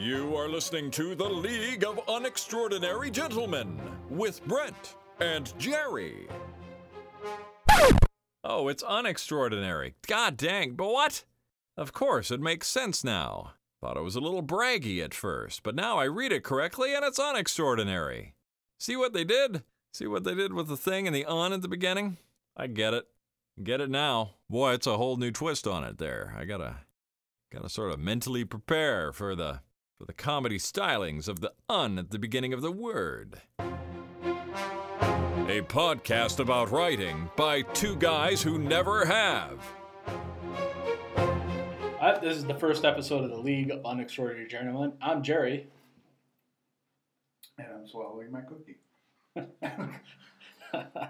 You are listening to The League of Unextraordinary Gentlemen with Brent and Jerry. Oh, it's unextraordinary. God dang, but what? Of course, it makes sense now. Thought it was a little braggy at first, but now I read it correctly and it's unextraordinary. See what they did? See what they did with the thing and the on at the beginning? I get it. Get it now. Boy, it's a whole new twist on it there. I gotta gotta sort of mentally prepare for the for the comedy stylings of the un at the beginning of the word. A podcast about writing by two guys who never have. Uh, this is the first episode of the League of Unextraordinary Gentlemen. I'm Jerry. And I'm swallowing my cookie.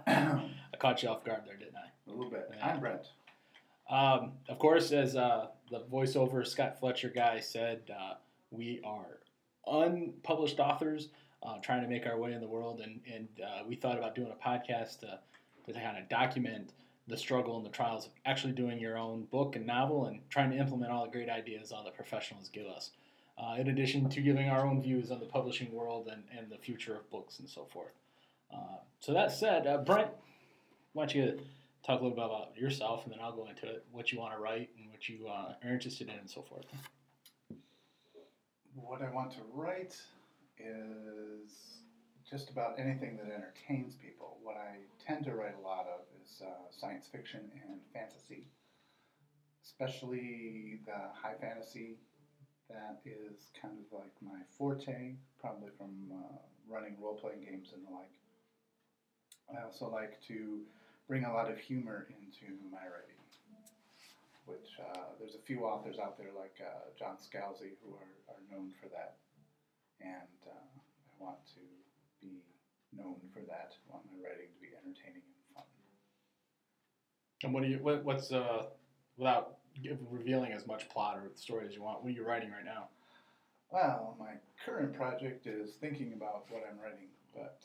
I caught you off guard there, didn't I? A little bit. Yeah. I'm Brent. Um, of course, as uh, the voiceover Scott Fletcher guy said, uh, we are unpublished authors uh, trying to make our way in the world, and, and uh, we thought about doing a podcast to, to kind of document the struggle and the trials of actually doing your own book and novel and trying to implement all the great ideas all the professionals give us. Uh, in addition to giving our own views on the publishing world and, and the future of books and so forth. Uh, so that said, uh, Brent, why don't you talk a little bit about yourself, and then I'll go into it, what you want to write and what you uh, are interested in, and so forth. What I want to write is just about anything that entertains people. What I tend to write a lot of is uh, science fiction and fantasy, especially the high fantasy. That is kind of like my forte, probably from uh, running role playing games and the like. I also like to bring a lot of humor into my writing, which uh, there's a few authors out there like uh, John Scalzi who are, are known for that, and uh, I want to be known for that. I want my writing to be entertaining and fun. And what do you, what, what's, uh, without revealing as much plot or story as you want, what are you writing right now? Well, my current project is thinking about what I'm writing, but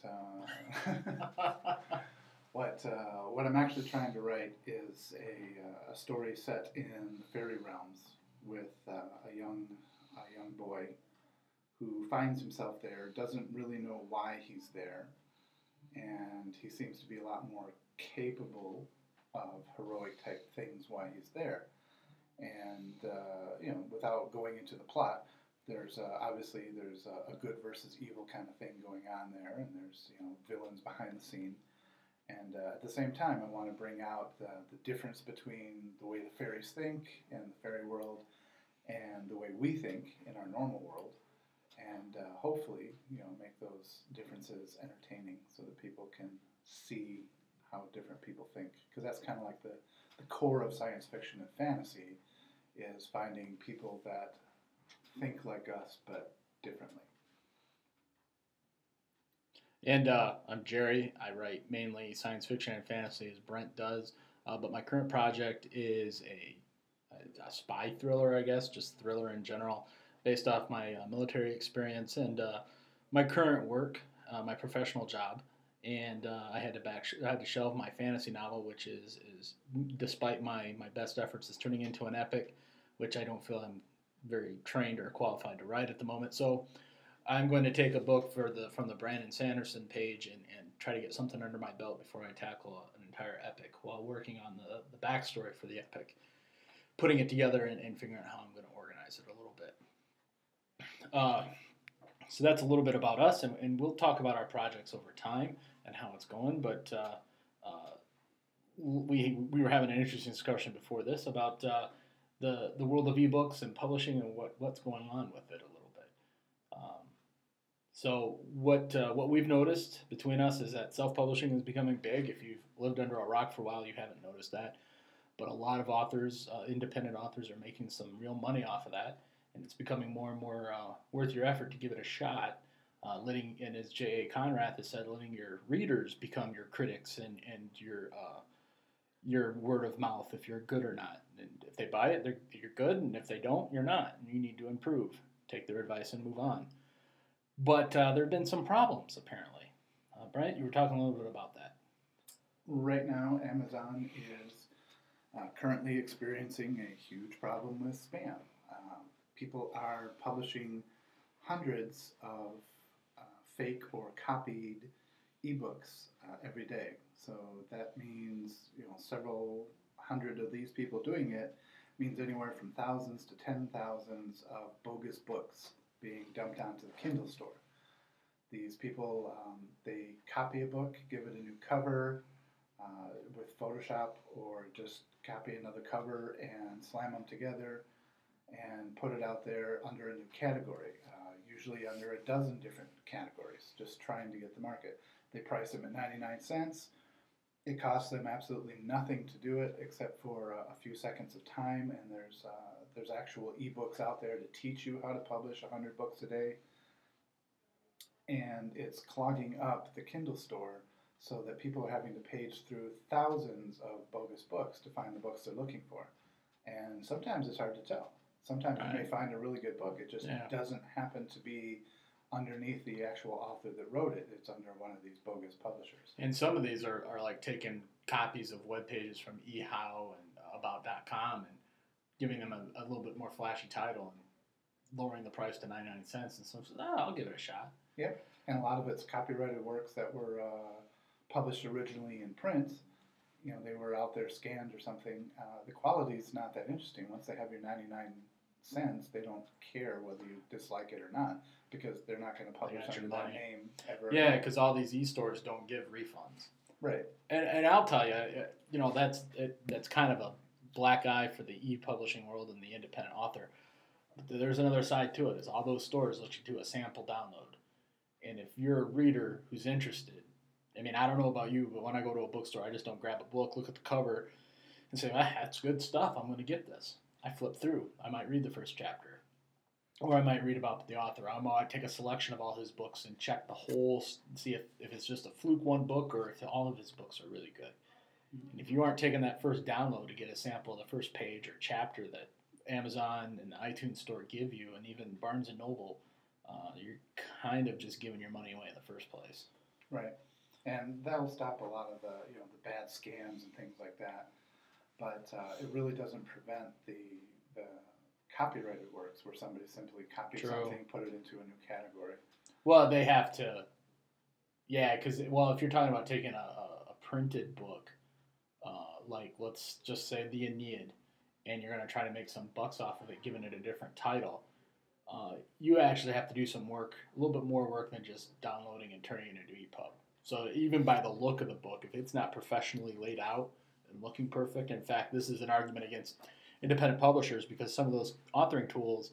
uh, what uh, what I'm actually trying to write is a, uh, a story set in the fairy realms with uh, a young a young boy who finds himself there, doesn't really know why he's there, and he seems to be a lot more capable of heroic type things while he's there. And uh, you know, without going into the plot, there's uh, obviously there's a, a good versus evil kind of thing going on there, and there's you know villains behind the scene. And uh, at the same time, I want to bring out the, the difference between the way the fairies think in the fairy world and the way we think in our normal world, and uh, hopefully, you know, make those differences entertaining so that people can see how different people think. Because that's kind of like the, the core of science fiction and fantasy is finding people that think like us but differently. And uh, I'm Jerry. I write mainly science fiction and fantasy, as Brent does. Uh, but my current project is a, a, spy thriller, I guess, just thriller in general, based off my uh, military experience and uh, my current work, uh, my professional job. And uh, I had to back, I had to shelve my fantasy novel, which is, is despite my, my best efforts, is turning into an epic, which I don't feel I'm very trained or qualified to write at the moment. So I'm going to take a book for the from the Brandon Sanderson page and, and try to get something under my belt before I tackle an entire epic while working on the, the backstory for the epic, putting it together and, and figuring out how I'm going to organize it a little bit. Uh, so that's a little bit about us, and, and we'll talk about our projects over time and how it's going. But uh, uh, we we were having an interesting discussion before this about uh, the the world of ebooks and publishing and what, what's going on with it a little bit. Um, so what uh, what we've noticed between us is that self publishing is becoming big. If you've lived under a rock for a while, you haven't noticed that. But a lot of authors, uh, independent authors, are making some real money off of that, and it's becoming more and more uh, worth your effort to give it a shot. Uh, letting and as J.A. Konrath has said, letting your readers become your critics and and your uh, your word of mouth if you're good or not. And if they buy it, they're, you're good, and if they don't, you're not. And you need to improve. Take their advice and move on. But uh, there have been some problems apparently. Uh, Brent, you were talking a little bit about that. Right now, Amazon is uh, currently experiencing a huge problem with spam. Um, people are publishing hundreds of uh, fake or copied ebooks uh, every day. So that means you know several hundred of these people doing it means anywhere from thousands to ten thousands of bogus books being dumped onto the Kindle store. These people um, they copy a book, give it a new cover uh, with Photoshop, or just copy another cover and slam them together and put it out there under a new category, uh, usually under a dozen different categories, just trying to get the market. They price them at 99 cents. It costs them absolutely nothing to do it except for uh, a few seconds of time, and there's uh, there's actual ebooks out there to teach you how to publish 100 books a day. And it's clogging up the Kindle store so that people are having to page through thousands of bogus books to find the books they're looking for. And sometimes it's hard to tell. Sometimes you may find a really good book. It just Yeah. doesn't happen to be underneath the actual author that wrote it. It's under one of these bogus publishers. And some of these are, are like taking copies of web pages from eHow and about.com and giving them a, a little bit more flashy title and lowering the price to 99 cents. And some says, oh, I'll give it a shot. Yep. And a lot of it's copyrighted works that were uh, published originally in print. You know, they were out there scanned or something. Uh, the quality is not that interesting. Once they have your 99 cents, they don't care whether you dislike it or not because they're not going to publish under that name ever. Yeah, because all these e-stores don't give refunds. Right. And, and I'll tell you, you know, that's it, that's kind of a black eye for the e-publishing world and the independent author. But there's another side to it. Is all those stores let you do a sample download, and if you're a reader who's interested, I mean, I don't know about you, but when I go to a bookstore, I just don't grab a book, look at the cover, and say, ah, "That's good stuff. I'm going to get this." I flip through. I might read the first chapter, or I might read about the author. I might take a selection of all his books and check the whole, see if, if it's just a fluke one book or if all of his books are really good. And if you aren't taking that first download to get a sample of the first page or chapter that Amazon and the iTunes Store give you, and even Barnes and Noble, uh, you're kind of just giving your money away in the first place. Right. And that'll stop a lot of the you know the bad scams and things like that. But uh, it really doesn't prevent the the copyrighted works where somebody simply copies True. something, put it into a new category. Well, they have to, yeah, because well, if you're talking about taking a, a, a printed book, like let's just say the Aeneid, and you're going to try to make some bucks off of it, giving it a different title, uh, you actually have to do some work, a little bit more work than just downloading and turning it into EPUB. So even by the look of the book, if it's not professionally laid out and looking perfect, in fact, this is an argument against independent publishers because some of those authoring tools,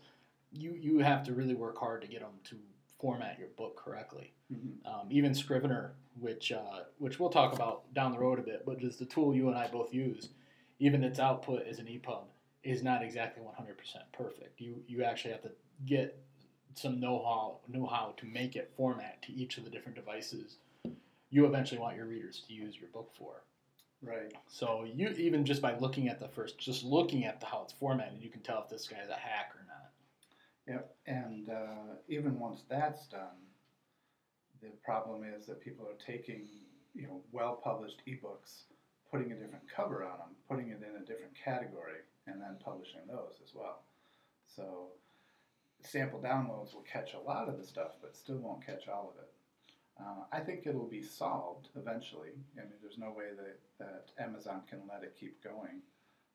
you you have to really work hard to get them to format your book correctly. Mhm. Um, even Scrivener, which uh, which we'll talk about down the road a bit, but is the tool you and I both use, even its output as an EPUB is not exactly 100% perfect. You you actually have to get some know-how know-how to make it format to each of the different devices you eventually want your readers to use your book for. Right. So you even just by looking at the first, just looking at the how it's formatted, you can tell if this guy's a hack or not. Yep. And uh, even once that's done, the problem is that people are taking you know well published ebooks, putting a different cover on them, putting it in a different category, and then publishing those as well. So sample downloads will catch a lot of the stuff, but still won't catch all of it. Uh, I think it'll be solved eventually. I mean, there's no way that, that Amazon can let it keep going.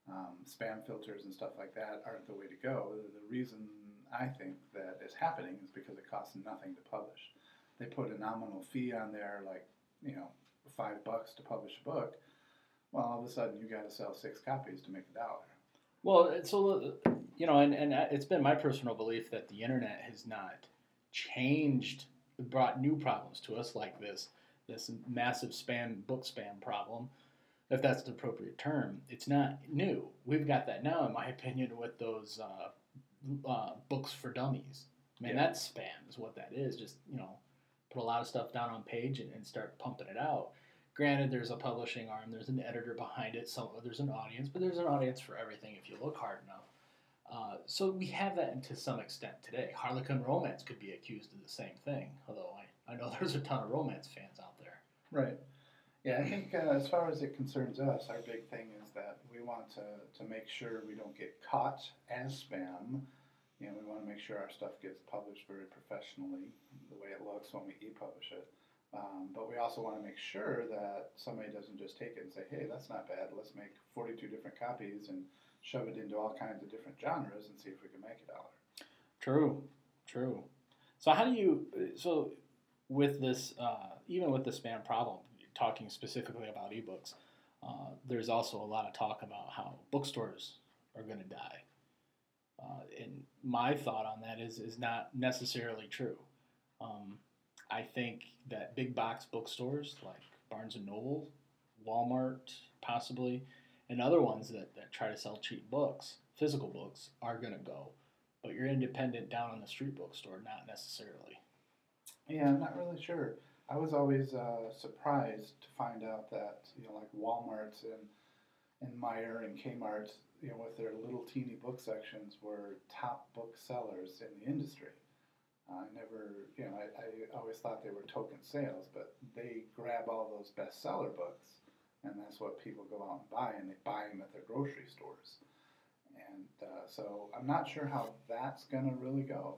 Um, spam filters and stuff like that aren't the way to go. The reason I think that is happening is because it costs nothing to publish. They put a nominal fee on there, like, you know, five bucks to publish a book. Well, all of a sudden you got to sell six copies to make a dollar. Well, little, you know, and, and it's been my personal belief that the internet has not changed, brought new problems to us like this, this massive spam, book spam problem, if that's the appropriate term. It's not new. We've got that now, in my opinion, with those uh, uh, books for dummies. I mean, Yeah. that's spam, is what that is. Just, you know, put a lot of stuff down on page and, and start pumping it out. Granted, there's a publishing arm, there's an editor behind it, so there's an audience, but there's an audience for everything if you look hard enough. Uh, so we have that to some extent today. Harlequin romance could be accused of the same thing, although I, I know there's a ton of romance fans out there. Right. Yeah, I think uh, as far as it concerns us, our big thing is that we want to, to make sure we don't get caught as spam You know, we want to make sure our stuff gets published very professionally, the way it looks when we e-publish it. Um, but we also want to make sure that somebody doesn't just take it and say, "Hey, that's not bad. Let's make 42 different copies and shove it into all kinds of different genres and see if we can make a dollar." True, true. So how do you so with this uh, even with the spam problem, talking specifically about ebooks, uh, there's also a lot of talk about how bookstores are going to die. Uh, and my thought on that is is not necessarily true. Um, I think that big box bookstores like Barnes and Noble, Walmart, possibly, and other ones that, that try to sell cheap books, physical books, are going to go. But your independent down on the street bookstore, not necessarily. Yeah, I'm not really sure. I was always uh, surprised to find out that you know, like Walmart and and Meijer and Kmart, you know, with their little teeny book sections, were top book sellers in the industry. I never, you know, I, I always thought they were token sales, but they grab all those bestseller books, and that's what people go out and buy, and they buy them at their grocery stores. And uh, so I'm not sure how that's going to really go.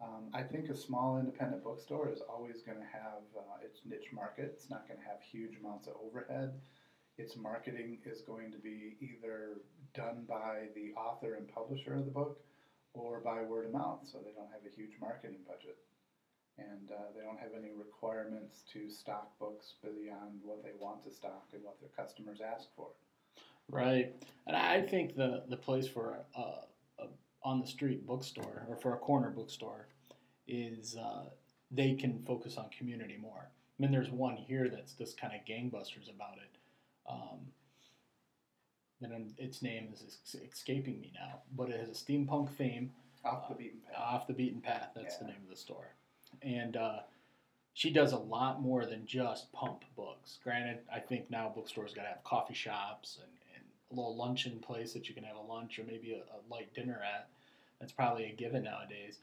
Um, I think a small independent bookstore is always going to have uh, its niche market. It's not going to have huge amounts of overhead. Its marketing is going to be either done by the author and publisher of the book or by word of mouth, so they don't have a huge marketing budget. And uh, they don't have any requirements to stock books beyond what they want to stock and what their customers ask for. Right, and I think the the place for a, a on the street bookstore or for a corner bookstore is uh, they can focus on community more. I mean, there's one here that's just kind of gangbusters about it. Um, and its name is escaping me now, but it has a steampunk theme. Off the beaten path. Off the beaten path. That's yeah. the name of the store, and uh, she does a lot more than just pump books. Granted, I think now bookstores got to have coffee shops and, and, a little luncheon place that you can have a lunch or maybe a, a light dinner at. That's probably a given nowadays.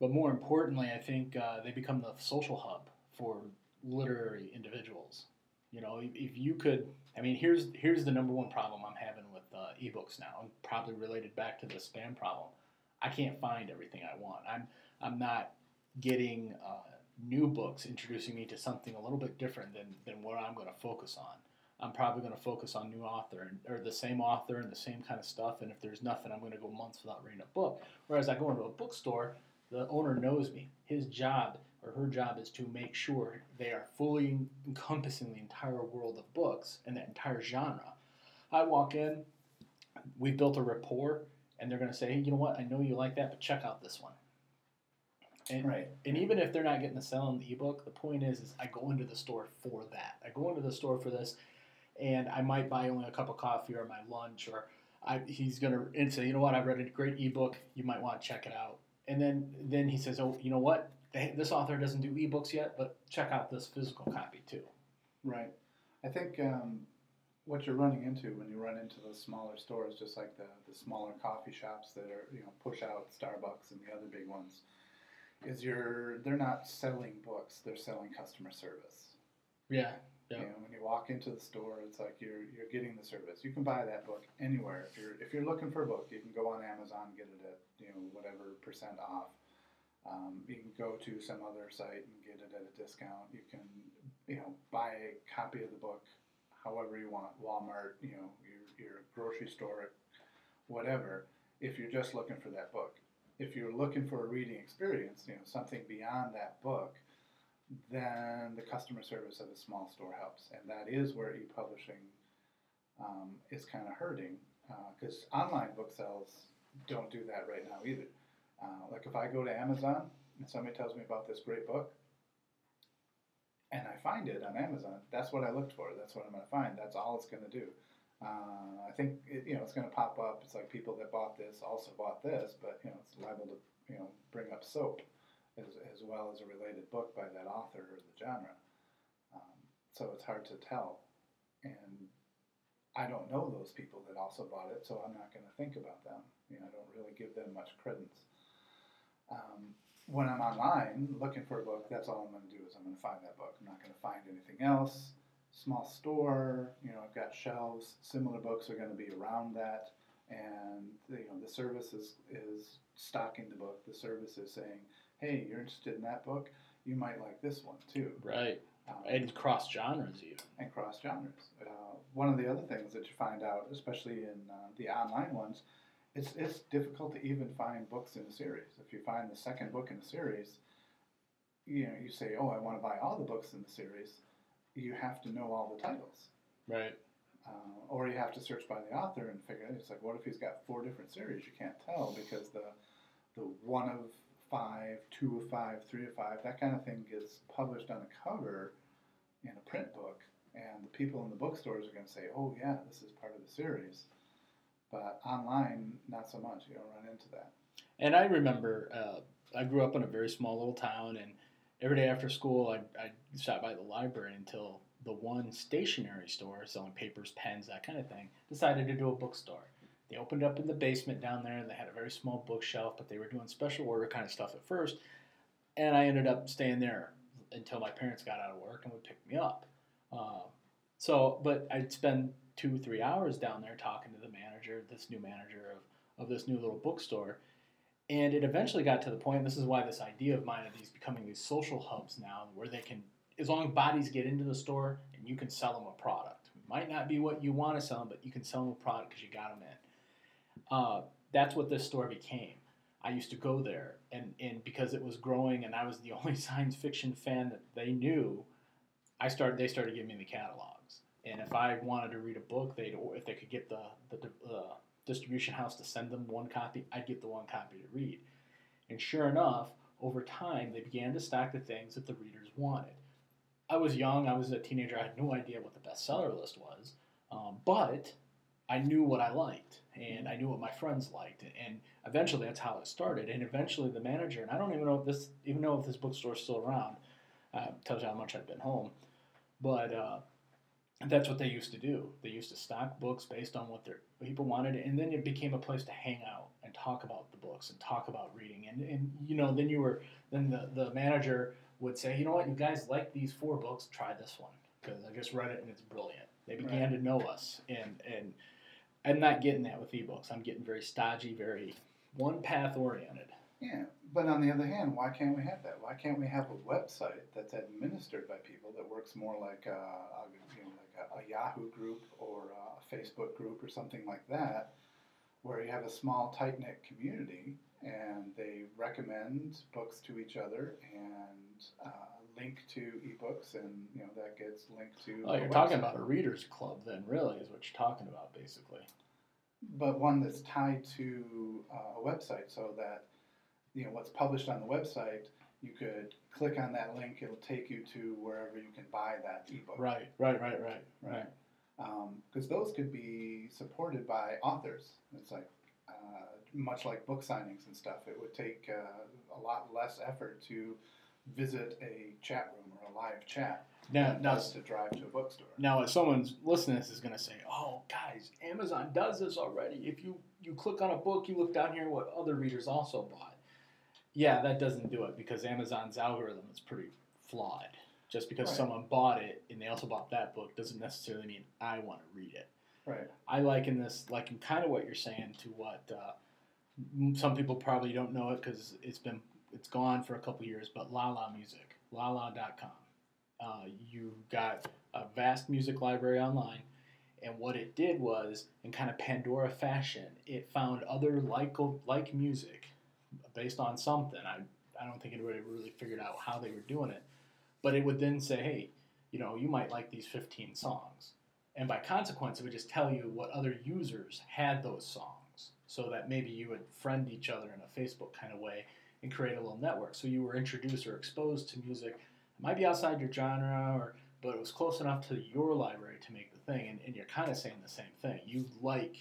But more importantly, I think uh, they become the social hub for literary individuals. You know, if, if you could, I mean, here's here's the number one problem I'm having with uh, ebooks now, and probably related back to the spam problem. I can't find everything I want. I'm I'm not getting uh, new books introducing me to something a little bit different than than what I'm going to focus on. I'm probably going to focus on new author and, or the same author and the same kind of stuff. And if there's nothing, I'm going to go months without reading a book. Whereas I go into a bookstore, the owner knows me. His job or her job is to make sure they are fully encompassing the entire world of books and that entire genre. I walk in, we've built a rapport, and they're going to say, hey, you know what? I know you like that, but check out this one. And, right. And even if they're not getting the sell on the ebook, the point is, is I go into the store for that. I go into the store for this, and I might buy only a cup of coffee or my lunch, or I, he's gonna and say, you know what? I read a great ebook. You might want to check it out. And then then he says, oh, you know what? this author doesn't do ebooks yet, but check out this physical copy too. Right. I think um, what you're running into when you run into those smaller stores, just like the, the smaller coffee shops that are you know push out Starbucks and the other big ones, is you're they're not selling books; they're selling customer service. Yeah. Yeah. You know, when you walk into the store, it's like you're you're getting the service. You can buy that book anywhere. If you're if you're looking for a book, you can go on Amazon get it at you know whatever percent off. Um, you can go to some other site and get it at a discount. You can, you know, buy a copy of the book however you want, Walmart, you know, your, your grocery store, whatever, if you're just looking for that book. If you're looking for a reading experience, you know, something beyond that book, then the customer service of a small store helps. And that is where e-publishing um, is kind of hurting because uh, online book sales don't do that right now either. Uh, like if I go to Amazon and somebody tells me about this great book, and I find it on Amazon, that's what I looked for. That's what I'm going to find. That's all it's going to do. Uh, I think it, you know it's going to pop up. It's like people that bought this also bought this, but you know it's liable to you know bring up soap as, as well as a related book by that author or the genre. Um, so it's hard to tell, and I don't know those people that also bought it, so I'm not going to think about them. You know, I don't really give them much credence. Um, when I'm online looking for a book, that's all I'm going to do is I'm going to find that book. I'm not going to find anything else. Small store, you know, I've got shelves. Similar books are going to be around that, and you know the service is is stocking the book. The service is saying, "Hey, you're interested in that book? You might like this one too." Right. Um, And cross genres even. and cross genres. Uh, one of the other things that you find out, especially in uh, the online ones, it's it's difficult to even find books in a series. If you find the second book in a series, you know you say, "Oh, I want to buy all the books in the series." You have to know all the titles, Right. uh, or you have to search by the author and figure. It's like, what if he's got four different series? You can't tell because the the one of five, two of five, three of five, that kind of thing gets published on a cover in a print book, and the people in the bookstores are going to say, "Oh yeah, this is part of the series," but online, not so much. You don't run into that. And I remember uh, I grew up in a very small little town, and every day after school, I'd, I'd stop by the library until the one stationery store selling papers, pens, that kind of thing decided to do a bookstore. They opened up in the basement down there, and they had a very small bookshelf, but they were doing special order kind of stuff at first. And I ended up staying there until my parents got out of work and would pick me up. Uh, so, but I'd spend two, three hours down there talking to the manager, this new manager of, of this new little bookstore. And it eventually got to the point, this is why this idea of mine of these becoming these social hubs now, where they can, as long as bodies get into the store and you can sell them a product. It might not be what you want to sell them, but you can sell them a product because you got them in. Uh, that's what this store became. I used to go there, and, and because it was growing and I was the only science fiction fan that they knew, I started. They started giving me the catalogs, and if I wanted to read a book, they'd if they could get the the, the distribution house to send them one copy, I'd get the one copy to read. And sure enough, over time, they began to stock the things that the readers wanted. I was young, I was a teenager, I had no idea what the bestseller list was, um, but I knew what I liked and I knew what my friends liked. And eventually, that's how it started. And eventually, the manager, and I don't even know if this, even know if this bookstore's still around, uh, tells you how much I've been home, but uh, that's what they used to do. They used to stock books based on what their people wanted, and then it became a place to hang out and talk about the books and talk about reading. And, and you know, then you were then the, the manager would say, you know what, you guys like these four books, try this one because I just read it and it's brilliant. They began to know us, and and I'm not getting that with ebooks. I'm getting very stodgy, very one path oriented. Yeah, but on the other hand, why can't we have that? Why can't we have a website that's administered by people that works more like a, a you know, like a, a Yahoo group or a Facebook group or something like that, where you have a small tight knit community and they recommend books to each other and uh, link to ebooks, and you know that gets linked to. Oh, you're talking about a readers club, then, really, is what you're talking about, basically. but one that's tied to uh, a website so that you know what's published on the website you could click on that link it'll take you to wherever you can buy that ebook Right, right, right, right, right. because those could be supported by authors it's like uh, much like book signings and stuff it would take uh, a lot less effort to visit a chat room or a live chat Now, now, to drive to a bookstore now, if someone's listening this is going to say, "Oh, guys, Amazon does this already. If you you click on a book, you look down here what other readers also bought." Yeah, that doesn't do it because Amazon's algorithm is pretty flawed. Just because Right. someone bought it and they also bought that book doesn't necessarily mean I want to read it. right I liken this, liken kind of what you're saying to what uh, some people probably don't know it because it's been it's gone for a couple years, but Lala Music, lala.com. Uh, you got a vast music library online, and what it did was, in kind of Pandora fashion, it found other like like music based on something. I I don't think anybody really figured out how they were doing it, but it would then say, hey, you know, you might like these 15 songs. And by consequence, it would just tell you what other users had those songs so that maybe you would friend each other in a Facebook kind of way and create a little network. So you were introduced or exposed to music. It might be outside your genre, or but it was close enough to your library to make the thing. And, and you're kind of saying the same thing. You like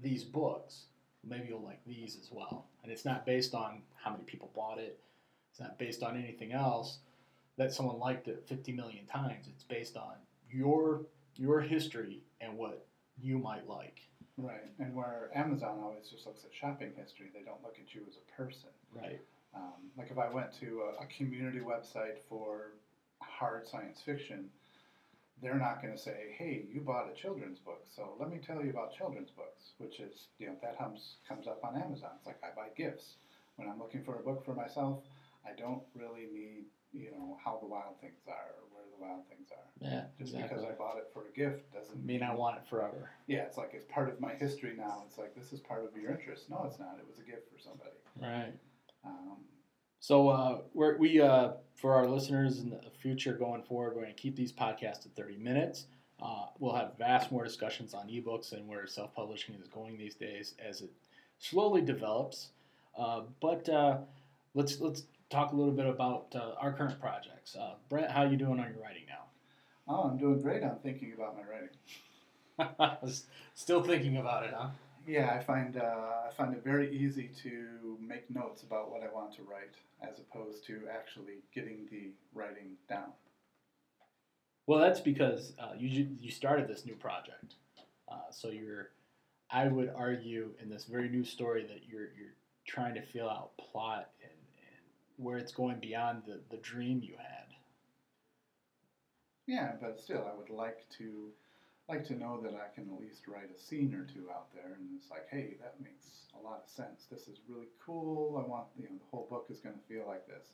these books, maybe you'll like these as well. And it's not based on how many people bought it, it's not based on anything else that someone liked it 50 million times. It's based on your your history and what you might like. right and where amazon always just looks at shopping history they don't look at you as a person Right. Um, like if I went to a, a community website for hard science fiction, they're not going to say, "Hey, you bought a children's book, so let me tell you about children's books," which is you know that comes comes up on Amazon. It's like I buy gifts when I'm looking for a book for myself. I don't really need you know how the wild things are or where the wild things are. Yeah, Just exactly. because I bought it for a gift doesn't mean I want it forever. Yeah, it's like it's part of my history now. It's like this is part of your interest. No, it's not. It was a gift for somebody. Right. Um, So uh, we're, we uh, for our listeners in the future going forward, we're going to keep these podcasts at 30 minutes. Uh, we'll have vast more discussions on ebooks and where self-publishing is going these days as it slowly develops. Uh, but uh, let's let's talk a little bit about uh, our current projects. Uh, Brent, how are you doing on your writing now? oh, I'm doing great. I'm thinking about my writing. Still thinking about it, huh? Yeah, I find uh, I find it very easy to make notes about what I want to write, as opposed to actually getting the writing down. Well, that's because uh, you you started this new project, uh, so you're. I would argue in this very new story that you're you're trying to feel out plot and, and where it's going beyond the, the dream you had. Yeah, but still, I would like to like to know that I can at least write a scene or two out there, and it's like, hey, that makes a lot of sense. This is really cool. I want you know the whole book is going to feel like this.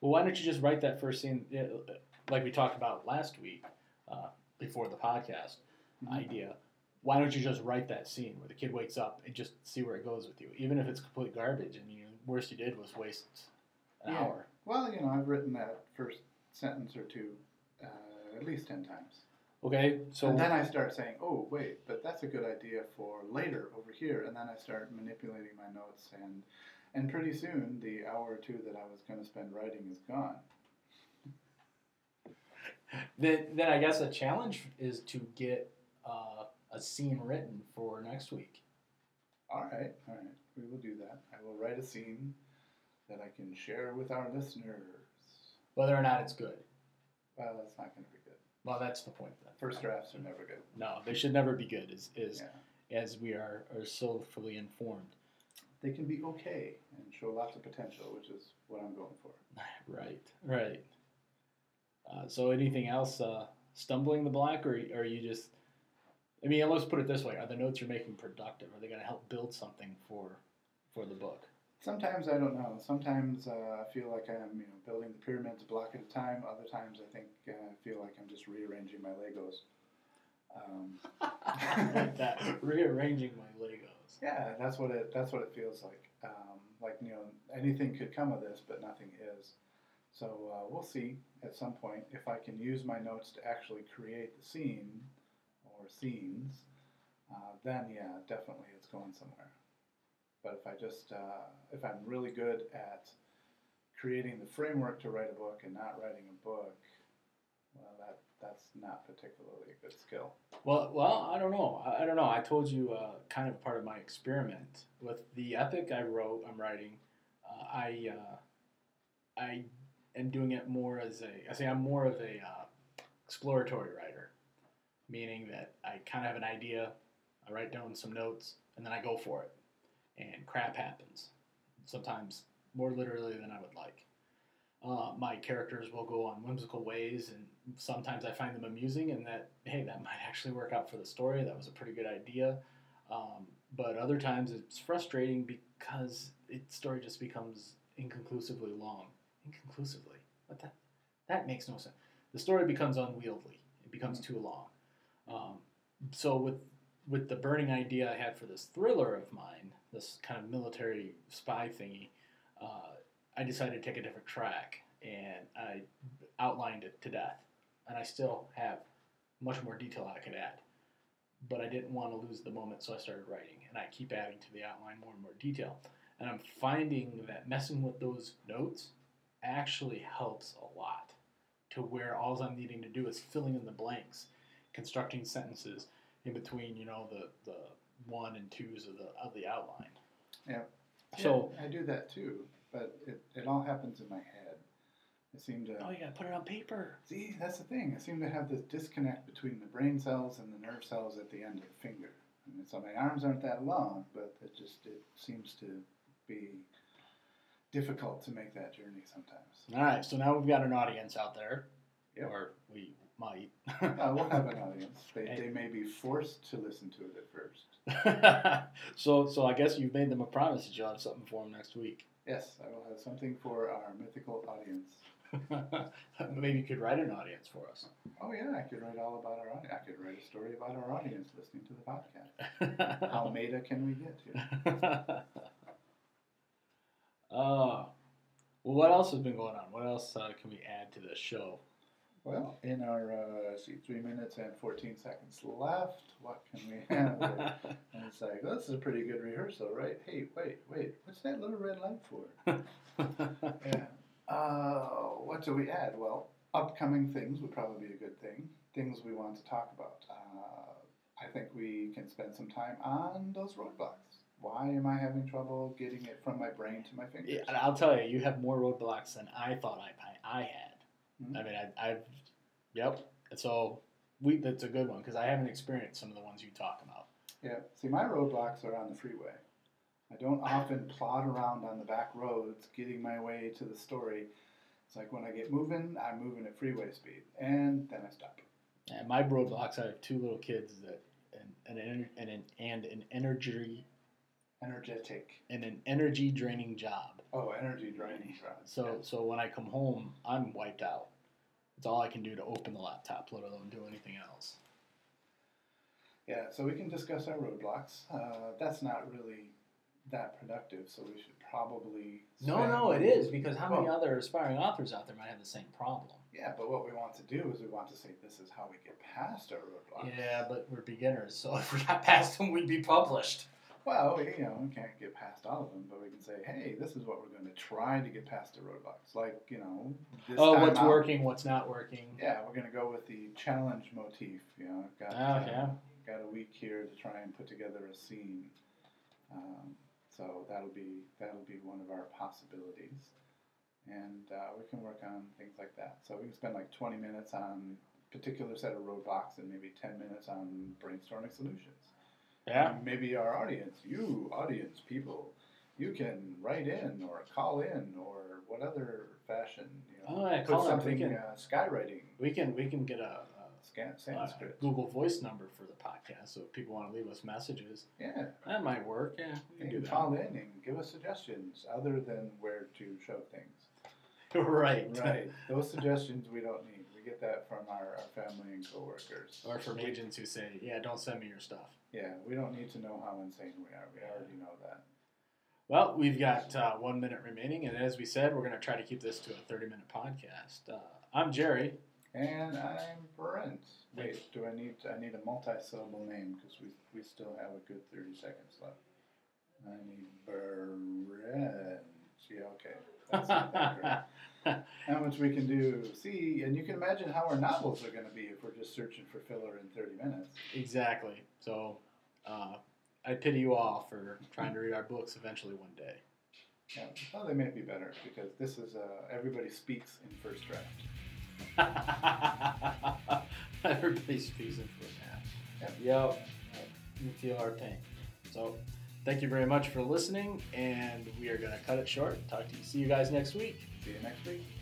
Well, why don't you just write that first scene, uh, like we talked about last week, uh, before the podcast idea? Why don't you just write that scene where the kid wakes up and just see where it goes with you, even if it's complete garbage? and you the worst you did was waste an Yeah. hour. Well, you know, I've written that first sentence or two uh, at least ten times. Okay, so and then I start saying, "Oh, wait, but that's a good idea for later over here." And then I start manipulating my notes, and and pretty soon the hour or two that I was going to spend writing is gone. Then, then I guess a challenge is to get uh, a scene written for next week. All right, all right, we will do that. I will write a scene that I can share with our listeners. Whether or not it's good. Well, that's not going to be. Well, that's the point then. First drafts are never good. No, they should never be good, as, as, Yeah. as we are, are so fully informed. They can be okay and show lots of potential, which is what I'm going for. Right, right. Uh, so anything else uh, stumbling the block, or are you just? I mean, let's put it this way: Are the notes you're making productive? Are they going to help build something for for the book? Sometimes I don't know. Sometimes uh, I feel like I'm, you know, building the pyramids a block at a time. Other times I think uh, I feel like I'm just rearranging my Legos. Um, like that, rearranging my Legos. yeah, that's what it. That's what it feels like. Um, like you know, anything could come of this, but nothing is. So uh, we'll see at some point if I can use my notes to actually create the scene or scenes. Uh, then yeah, definitely it's going somewhere. But if I just uh, if I'm really good at creating the framework to write a book and not writing a book, well, that that's not particularly a good skill. Well, well, I don't know. I, I don't know. I told you uh, kind of part of my experiment with the epic I wrote. I'm writing. Uh, I uh, I am doing it more as a. I say I'm more of a uh, exploratory writer, meaning that I kind of have an idea. I write down some notes and then I go for it, and crap happens. Sometimes more literally than I would like. Uh, my characters will go on whimsical ways, and sometimes I find them amusing, and that hey, that might actually work out for the story. That was a pretty good idea. Um, but other times it's frustrating because its story just becomes inconclusively long. Inconclusively, what that that makes no sense. The story becomes unwieldy. It becomes too long. Um, so with with the burning idea I had for this thriller of mine, this kind of military spy thingy, uh, I decided to take a different track and I outlined it to death. And I still have much more detail I could add. But I didn't want to lose the moment, so I started writing. And I keep adding to the outline more and more detail. And I'm finding that messing with those notes actually helps a lot to where all I'm needing to do is filling in the blanks, constructing sentences in between, you know, the, the one and twos of the of the outline. Yeah. So Yeah, I do that too, but it, it all happens in my head. I seem to Oh, you gotta put it on paper. see. That's the thing. I seem to have this disconnect between the brain cells and the nerve cells at the end of the finger. I mean, so my arms aren't that long, but it just it seems to be difficult to make that journey sometimes. All right, so now we've got an audience out there, Yep. or we might. Uh, we'll have an audience. They, they may be forced to listen to it at first. so, so I guess you've made them a promise that you'll have something for them next week. Yes, I will have something for our mythical audience. Maybe you could write an audience for us. Oh yeah, I could write all about our audience. I could write a story about our audience listening to the podcast. How meta can we get to? uh, well, what else has been going on? What else uh, can we add to the show? Well, in our uh, see, three minutes and fourteen seconds left. What can we have? and it's like, oh, this is a pretty good rehearsal, right? Hey, wait, wait, what's that little red light for? yeah. Uh, what do we add? Well, upcoming things would probably be a good thing. Things we want to talk about. Uh, I think we can spend some time on those roadblocks. Why am I having trouble getting it from my brain to my fingers? Yeah, and I'll tell you, you have more roadblocks than I thought I I had. Mhm. I mean, I, I've, yep. And so we that's a good one because I haven't experienced some of the ones you talk about. Yeah. See, my roadblocks are on the freeway. I don't often plod around on the back roads getting my way to the story. It's like when I get moving, I'm moving at freeway speed, and then I stop. And my roadblocks, I have two little kids that and and an, and an, and an energy Energetic. in an energy draining job. Oh, energy draining. drugs. So Yeah. so when I come home, I'm wiped out. It's all I can do to open the laptop, let alone do anything else. Yeah, so we can discuss our roadblocks. Uh, that's not really that productive, so we should probably. No, no, it is because how many other aspiring authors out there might have the same problem? Yeah, but what we want to do is we want to say this is how we get past our roadblocks. Yeah, but we're beginners, so if we got past them, we'd be published. Well, we, you know, we can't get past all of them, but we can say, hey, this is what we're going to try to get past the roadblocks. Like, you know, this oh, what's out- working, what's not working. Yeah, we're going to go with the challenge motif. You know, I've got Oh, uh, yeah. got a week here to try and put together a scene. Um, so that'll be that'll be one of our possibilities, and uh, we can work on things like that. So we can spend like 20 minutes on a particular set of roadblocks and maybe 10 minutes on brainstorming solutions. Yeah. And maybe our audience, you audience people, you can write in or call in or what other fashion, you know, Oh, yeah, put call in. We something can- uh, skywriting, We can we can get a, scan, a, a Google Voice number for the podcast, so if people want to leave us messages, Yeah, that might work. Yeah, we you can can do call in and give us suggestions other than where to show things. right. Right, those suggestions we don't need. Get that from our, our family and coworkers. Or from agents who say, "Yeah, don't send me your stuff." Yeah, we don't need to know how insane we are. We already know that. Well, we've got uh, one minute remaining, and as we said, we're going to try to keep this to a thirty-minute podcast. Uh, I'm Jerry. And I'm Brent. Wait, do I need I need a multi-syllable name because we we still have a good thirty seconds left. I need Brent. Yeah, okay. That's not that great. How much we can do? See, and you can imagine how our novels are going to be if we're just searching for filler in thirty minutes. exactly. So, uh, I pity you all for trying to read our books eventually one day. Yeah, well, they may be better because this is uh, everybody speaks in first draft. Everybody's speaking for that. Yep. Yep. You feel our pain. So, thank you very much for listening, and we are going to cut it short. Talk to you. See you guys next week. See you next week.